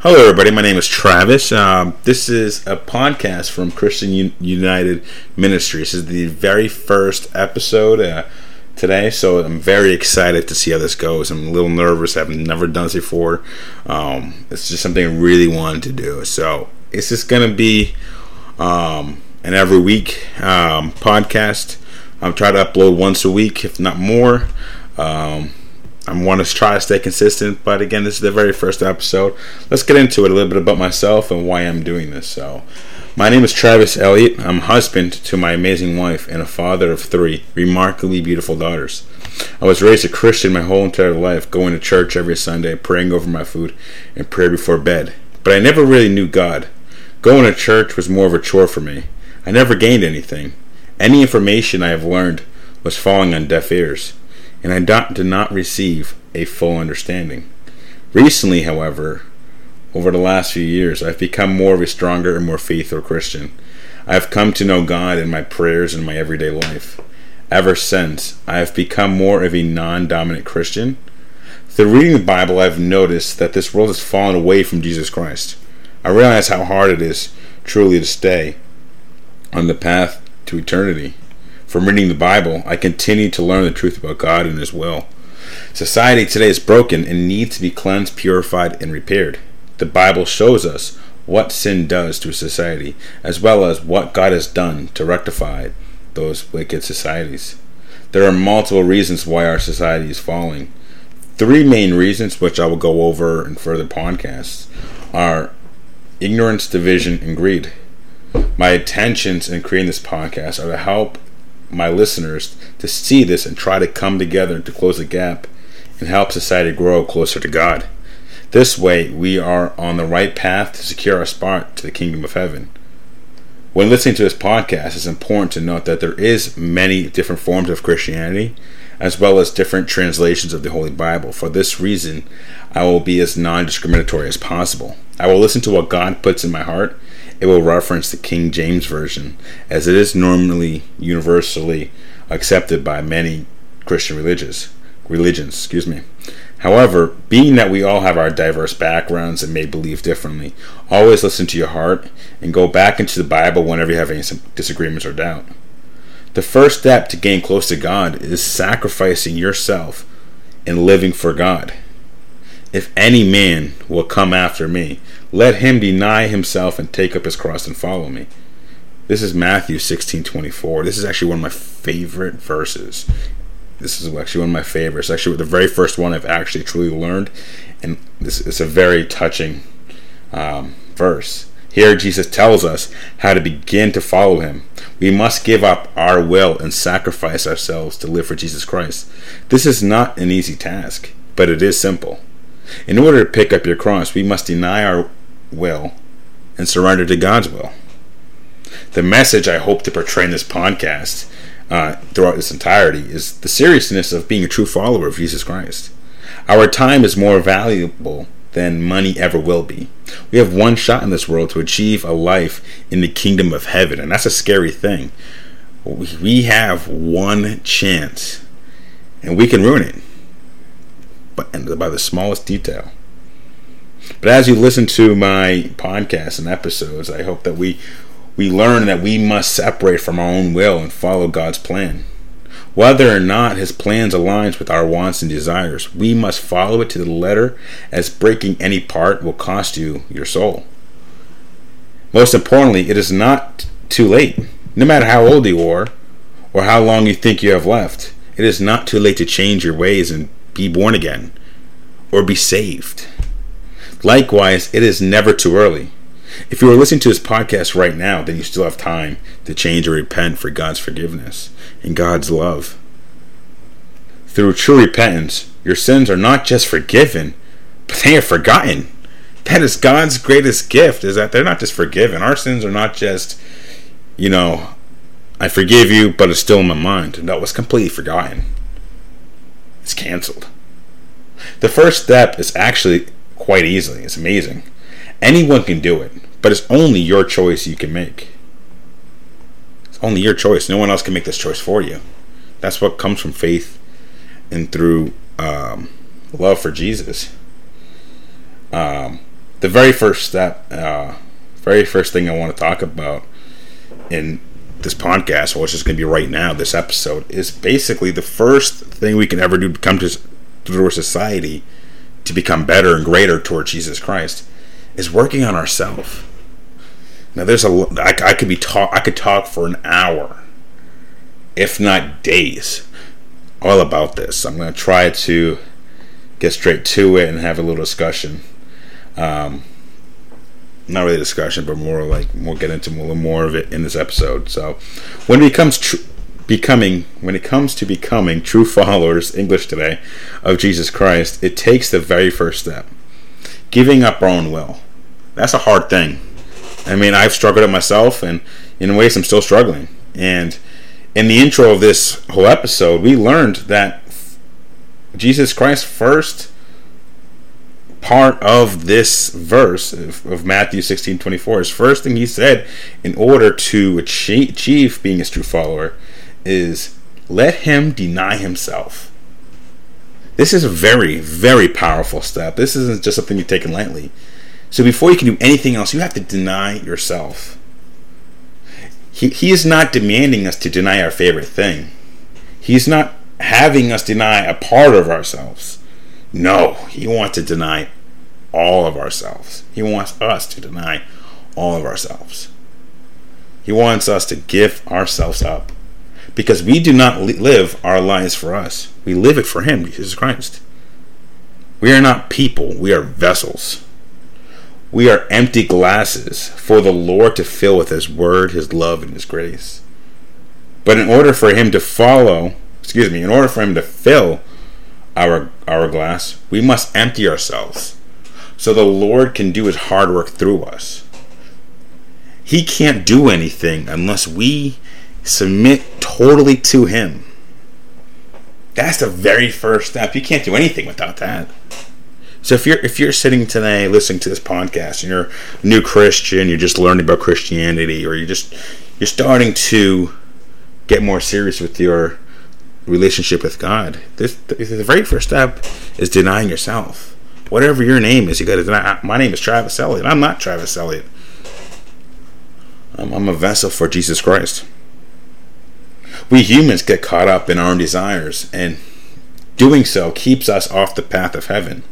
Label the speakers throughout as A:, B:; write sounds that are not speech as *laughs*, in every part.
A: Hello, everybody. My name is Travis. Um, this is a podcast from Christian United Ministries. This is the very first episode uh, today, so I'm very excited to see how this goes. I'm a little nervous. I've never done this before. Um, it's just something I really wanted to do. So it's just going to be um, an every week um, podcast. I'm trying to upload once a week, if not more. Um, I want to try to stay consistent, but again, this is the very first episode. Let's get into it a little bit about myself and why I'm doing this. So, my name is Travis Elliott. I'm husband to my amazing wife and a father of three remarkably beautiful daughters. I was raised a Christian my whole entire life, going to church every Sunday, praying over my food, and prayer before bed. But I never really knew God. Going to church was more of a chore for me. I never gained anything. Any information I have learned was falling on deaf ears and I did not receive a full understanding. Recently, however, over the last few years, I've become more of a stronger and more faithful Christian. I have come to know God in my prayers and my everyday life. Ever since, I have become more of a non dominant Christian. Through reading the Bible, I've noticed that this world has fallen away from Jesus Christ. I realize how hard it is truly to stay on the path to eternity. From reading the Bible, I continue to learn the truth about God and His will. Society today is broken and needs to be cleansed, purified, and repaired. The Bible shows us what sin does to society, as well as what God has done to rectify those wicked societies. There are multiple reasons why our society is falling. Three main reasons, which I will go over in further podcasts, are ignorance, division, and greed. My intentions in creating this podcast are to help my listeners to see this and try to come together to close the gap and help society grow closer to God. This way, we are on the right path to secure our spot to the kingdom of heaven. When listening to this podcast, it's important to note that there is many different forms of Christianity, as well as different translations of the Holy Bible. For this reason, I will be as non-discriminatory as possible. I will listen to what God puts in my heart it will reference the King James Version, as it is normally universally accepted by many Christian religions. Religions, excuse me. However, being that we all have our diverse backgrounds and may believe differently, always listen to your heart and go back into the Bible whenever you have any disagreements or doubt. The first step to gain close to God is sacrificing yourself and living for God. If any man will come after me, let him deny himself and take up his cross and follow me. This is Matthew 16:24. This is actually one of my favorite verses. This is actually one of my favorites. Actually, the very first one I've actually truly learned, and this is a very touching um, verse. Here, Jesus tells us how to begin to follow him. We must give up our will and sacrifice ourselves to live for Jesus Christ. This is not an easy task, but it is simple. In order to pick up your cross, we must deny our will and surrender to God's will. The message I hope to portray in this podcast uh, throughout its entirety is the seriousness of being a true follower of Jesus Christ. Our time is more valuable than money ever will be. We have one shot in this world to achieve a life in the kingdom of heaven, and that's a scary thing. We have one chance, and we can ruin it but by the smallest detail. But as you listen to my podcasts and episodes, I hope that we we learn that we must separate from our own will and follow God's plan. Whether or not his plans aligns with our wants and desires, we must follow it to the letter as breaking any part will cost you your soul. Most importantly, it is not too late. No matter how old you are or how long you think you have left, it is not too late to change your ways and be born again or be saved. Likewise, it is never too early. If you are listening to this podcast right now, then you still have time to change or repent for God's forgiveness and God's love. Through true repentance, your sins are not just forgiven, but they are forgotten. That is God's greatest gift, is that they're not just forgiven. Our sins are not just, you know, I forgive you, but it's still in my mind. No, it's completely forgotten it's canceled. The first step is actually quite easily. It's amazing. Anyone can do it, but it's only your choice you can make. It's only your choice. No one else can make this choice for you. That's what comes from faith and through um, love for Jesus. Um, the very first step, uh, very first thing I want to talk about in this podcast, which is going to be right now, this episode, is basically the first thing we can ever do to come to through a society to become better and greater toward Jesus Christ is working on ourselves. Now, there's a I, I could be talk I could talk for an hour, if not days, all about this. I'm going to try to get straight to it and have a little discussion. Um, not really discussion, but more like we'll get into a little more of it in this episode. So, when it becomes true, becoming, when it comes to becoming true followers, English today, of Jesus Christ, it takes the very first step, giving up our own will. That's a hard thing. I mean, I've struggled it myself, and in ways, I'm still struggling. And in the intro of this whole episode, we learned that Jesus Christ first part of this verse of, Matthew 16 24. His first thing he said in order to achieve being his true follower is let him deny himself. This is a very, very powerful step. This isn't just something you're taking lightly. So before you can do anything else, you have to deny yourself. He, he is not demanding us to deny our favorite thing. He's not having us deny a part of ourselves. No, he wants to deny all of ourselves. He wants us to deny all of ourselves. He wants us to give ourselves up because we do not live our lives for us. We live it for Him, Jesus Christ. We are not people, we are vessels. We are empty glasses for the Lord to fill with His Word, His love, and His grace. But in order for Him to follow, excuse me, in order for Him to fill our, our glass, we must empty ourselves so the Lord can do his hard work through us. He can't do anything unless we submit totally to him. That's the very first step. You can't do anything without that. So if you're if you're sitting today listening to this podcast and you're a new Christian, you're just learning about Christianity, or you're just you're starting to get more serious with your relationship with God, this the very first step is denying yourself whatever your name is, you got to deny. My name is Travis Elliott. I'm not Travis Elliott. I'm, I'm a vessel for Jesus Christ. We humans get caught up in our own desires, and doing so keeps us off the path of heaven.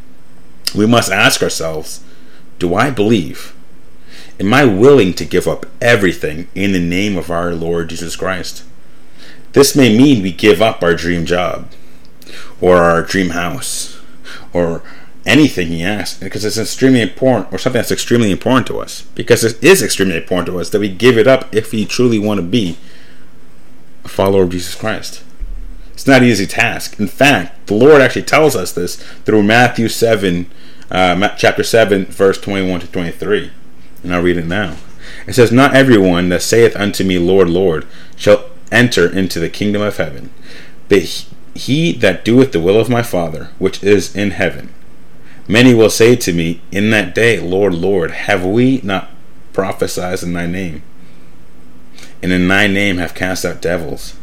A: We must ask ourselves Do I believe? Am I willing to give up everything in the name of our Lord Jesus Christ? This may mean we give up our dream job, or our dream house, or anything he asks because it's extremely important or something that's extremely important to us because it is extremely important to us that we give it up if we truly want to be a follower of Jesus Christ. It's not an easy task. In fact, the Lord actually tells us this through Matthew 7, uh, chapter 7, verse 21 to 23. And I'll read it now. It says, Not everyone that saith unto me, Lord, Lord, shall enter into the kingdom of heaven, but he that doeth the will of my Father, which is in heaven. Many will say to me in that day, Lord, Lord, have we not prophesied in thy name? And in thy name have cast out devils,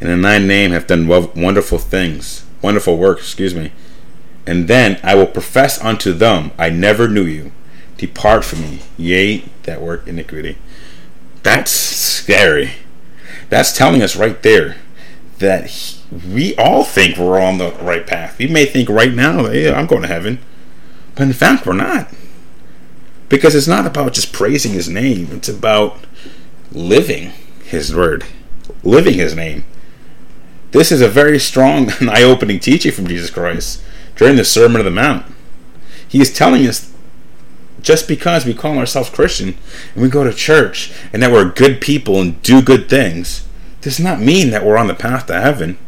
A: and in thy name have done wonderful things, wonderful works, excuse me. And then I will profess unto them, I never knew you. Depart from me, ye that work iniquity. That's scary. That's telling us right there that he, we all think we're on the right path. We may think right now, that, yeah, I'm going to heaven. But in fact, we're not. Because it's not about just praising his name, it's about living his word, living his name. This is a very strong *laughs* and eye opening teaching from Jesus Christ during the Sermon of the Mount. He is telling us just because we call ourselves Christian and we go to church and that we're good people and do good things does not mean that we're on the path to heaven.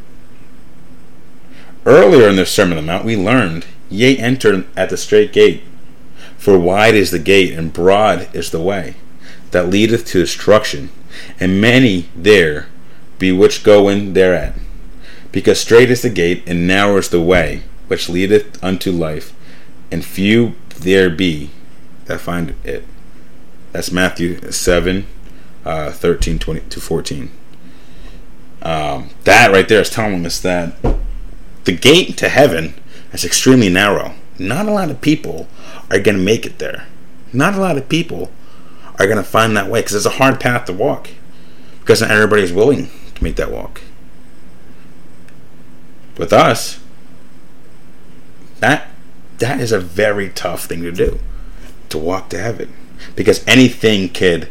A: Earlier in the Sermon on the Mount, we learned Yea, enter at the strait gate. For wide is the gate, and broad is the way that leadeth to destruction, and many there be which go in thereat. Because strait is the gate, and narrow is the way which leadeth unto life, and few there be that find it. That's Matthew 7, uh, 13 20 to 14. Um, that right there is telling us that the gate to heaven is extremely narrow. not a lot of people are going to make it there. Not a lot of people are going to find that way because it's a hard path to walk because not everybody is willing to make that walk. With us, that that is a very tough thing to do to walk to heaven because anything could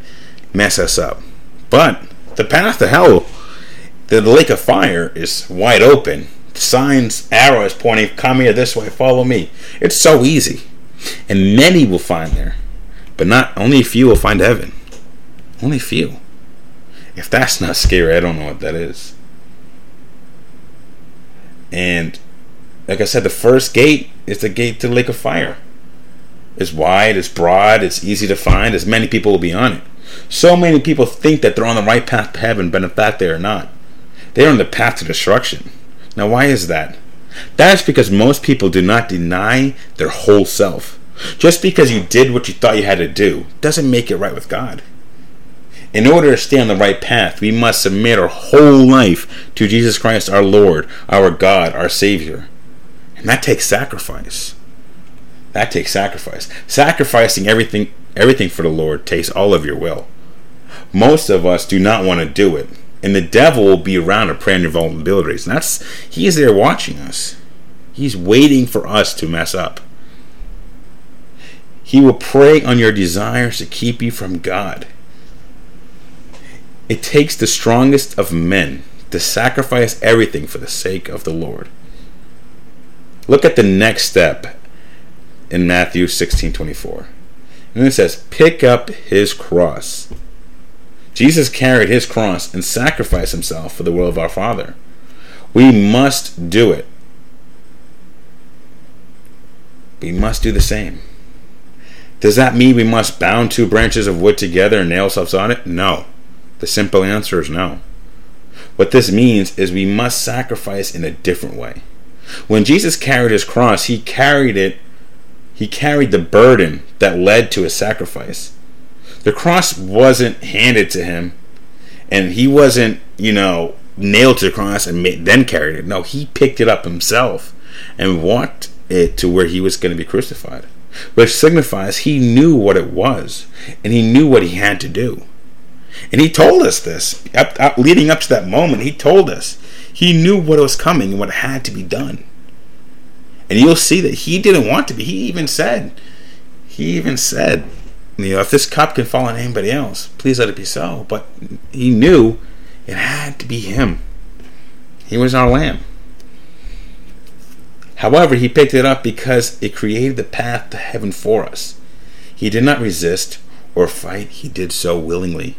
A: mess us up. But the path to hell, the lake of fire, is wide open. Signs, arrows pointing, come here this way, follow me. It's so easy. And many will find there. But not only a few will find heaven. Only a few. If that's not scary, I don't know what that is. And like I said, the first gate is the gate to the lake of fire. It's wide, it's broad, it's easy to find, as many people will be on it. So many people think that they're on the right path to heaven, but in fact they are not. They are on the path to destruction. Now, why is that? That is because most people do not deny their whole self. Just because you did what you thought you had to do doesn't make it right with God. In order to stay on the right path, we must submit our whole life to Jesus Christ, our Lord, our God, our Savior. And that takes sacrifice. That takes sacrifice. Sacrificing everything everything for the Lord takes all of your will. Most of us do not want to do it. And the devil will be around to prey on your vulnerabilities. And that's he's there watching us. He's waiting for us to mess up. He will prey on your desires to keep you from God. It takes the strongest of men to sacrifice everything for the sake of the Lord. Look at the next step in Matthew 16 24. And it says, Pick up his cross. Jesus carried his cross and sacrificed himself for the will of our Father. We must do it. We must do the same. Does that mean we must bound two branches of wood together and nail ourselves on it? No. The simple answer is no. What this means is we must sacrifice in a different way. When Jesus carried his cross, he carried it, he carried the burden that led to his sacrifice. The cross wasn't handed to him, and he wasn't, you know, nailed to the cross and made, then carried it. No, he picked it up himself and walked it to where he was going to be crucified, which signifies he knew what it was and he knew what he had to do. And he told us this up, up, leading up to that moment. He told us he knew what was coming and what had to be done. And you'll see that he didn't want to be. He even said, he even said, you know, if this cup can fall on anybody else, please let it be so. But he knew it had to be him. He was our lamb. However, he picked it up because it created the path to heaven for us. He did not resist or fight, he did so willingly.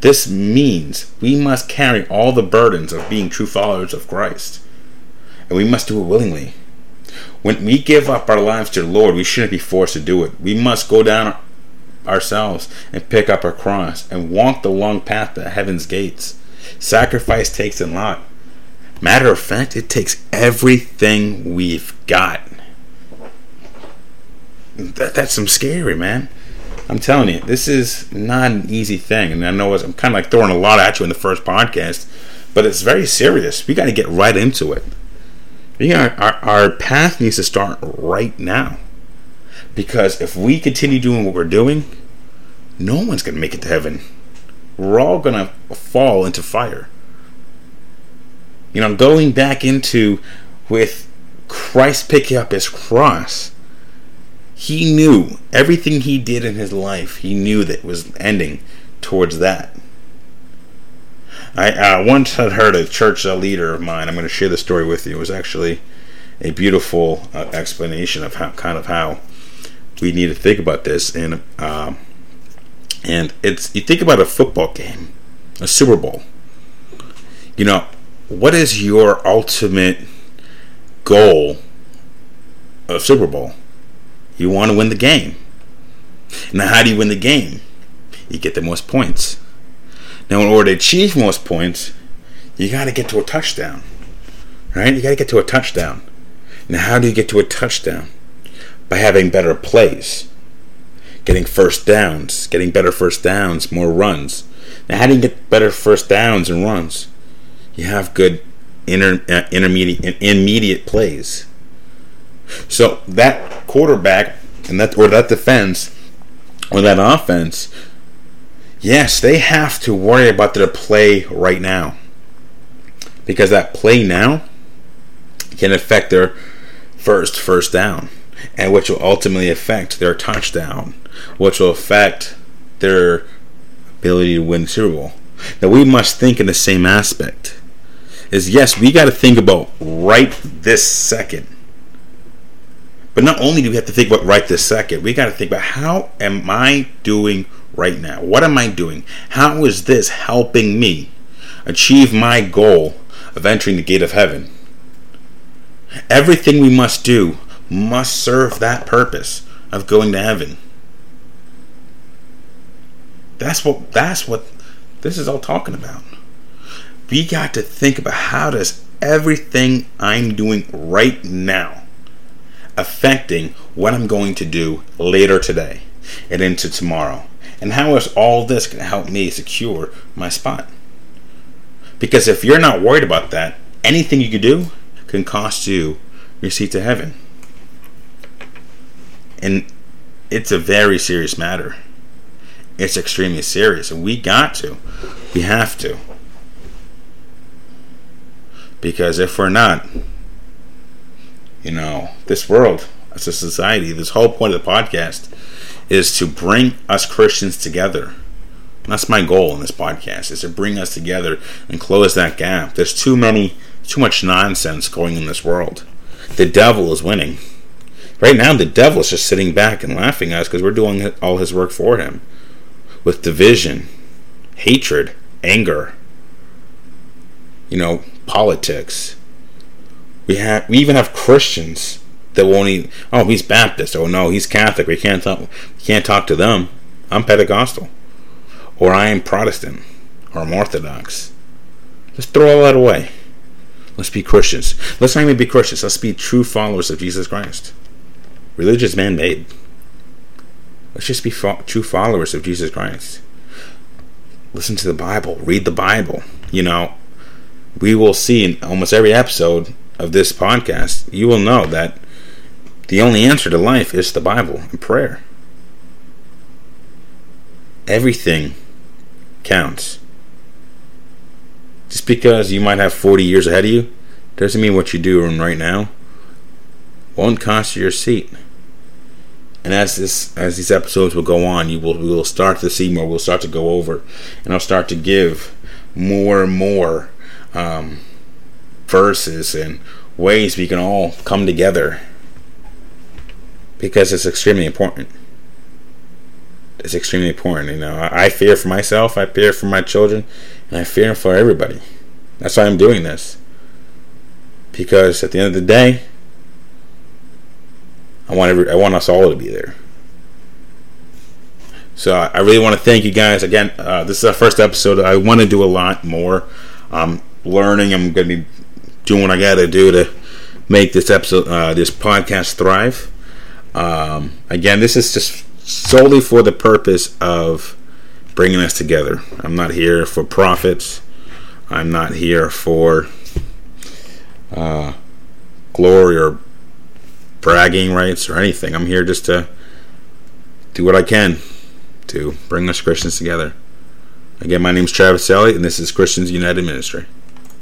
A: This means we must carry all the burdens of being true followers of Christ. And we must do it willingly. When we give up our lives to the Lord, we shouldn't be forced to do it. We must go down ourselves and pick up our cross and walk the long path to heaven's gates. Sacrifice takes a lot. Matter of fact, it takes everything we've got. That, that's some scary, man. I'm telling you, this is not an easy thing. And I know I'm kind of like throwing a lot at you in the first podcast, but it's very serious. We got to get right into it. We our, our path needs to start right now. Because if we continue doing what we're doing, no one's going to make it to heaven. We're all going to fall into fire. You know, going back into with Christ picking up his cross he knew everything he did in his life, he knew that was ending towards that. I uh, once had heard a church leader of mine. I'm going to share the story with you. It was actually a beautiful uh, explanation of how kind of how we need to think about this. And uh, and it's you think about a football game, a Super Bowl. You know, what is your ultimate goal of Super Bowl? You want to win the game. Now, how do you win the game? You get the most points. Now, in order to achieve most points, you got to get to a touchdown. Right? You got to get to a touchdown. Now, how do you get to a touchdown? By having better plays, getting first downs, getting better first downs, more runs. Now, how do you get better first downs and runs? You have good inter, uh, intermediate, intermediate plays So that quarterback and that or that defense or that offense, yes, they have to worry about their play right now. Because that play now can affect their first first down and which will ultimately affect their touchdown, which will affect their ability to win the Super Bowl. Now we must think in the same aspect. Is yes, we got to think about right this second. But not only do we have to think about right this second, we got to think about how am I doing right now? What am I doing? How is this helping me achieve my goal of entering the gate of heaven? Everything we must do must serve that purpose of going to heaven. That's what that's what this is all talking about. We got to think about how does everything I'm doing right now affecting what I'm going to do later today and into tomorrow. And how is all this going to help me secure my spot? Because if you're not worried about that, anything you can do can cost you your seat to heaven. And it's a very serious matter. It's extremely serious, and we got to. We have to. Because if we're not, you know, this world, as a society, this whole point of the podcast is to bring us Christians together. That's my goal in this podcast is to bring us together and close that gap. There's too many too much nonsense going in this world. The devil is winning. Right now the devil is just sitting back and laughing at us because we're doing all his work for him with division, hatred, anger, you know, politics. We have we even have Christians that won't even oh he's Baptist, oh no, he's Catholic, we can't talk we can't talk to them. I'm Pentecostal. Or I am Protestant or I'm Orthodox. Let's throw all that away. Let's be Christians. Let's not even be Christians. Let's be true followers of Jesus Christ. Religion is man made. Let's just be fo- true followers of Jesus Christ. Listen to the Bible, read the Bible. You know, we will see in almost every episode of this podcast, you will know that the only answer to life is the Bible and prayer. Everything counts. Just because you might have 40 years ahead of you doesn't mean what you do right now won't cost you your seat. And as this as these episodes will go on, you will we will start to see more. We'll start to go over, and I'll start to give more and more um, verses and ways we can all come together because it's extremely important. It's extremely important. You know, I, I fear for myself, I fear for my children, and I fear for everybody. That's why I'm doing this. Because at the end of the day, I want every, I want us all to be there. So I really want to thank you guys again. Uh, this is our first episode. I want to do a lot more. I'm learning. I'm going to be doing what I got to do to make this episode, uh, this podcast thrive. Um, again, this is just solely for the purpose of bringing us together. I'm not here for profits. I'm not here for uh, glory or bragging rights or anything. I'm here just to do what I can to bring us Christians together. Again, my name is Travis Elliott, and this is Christians United Ministry.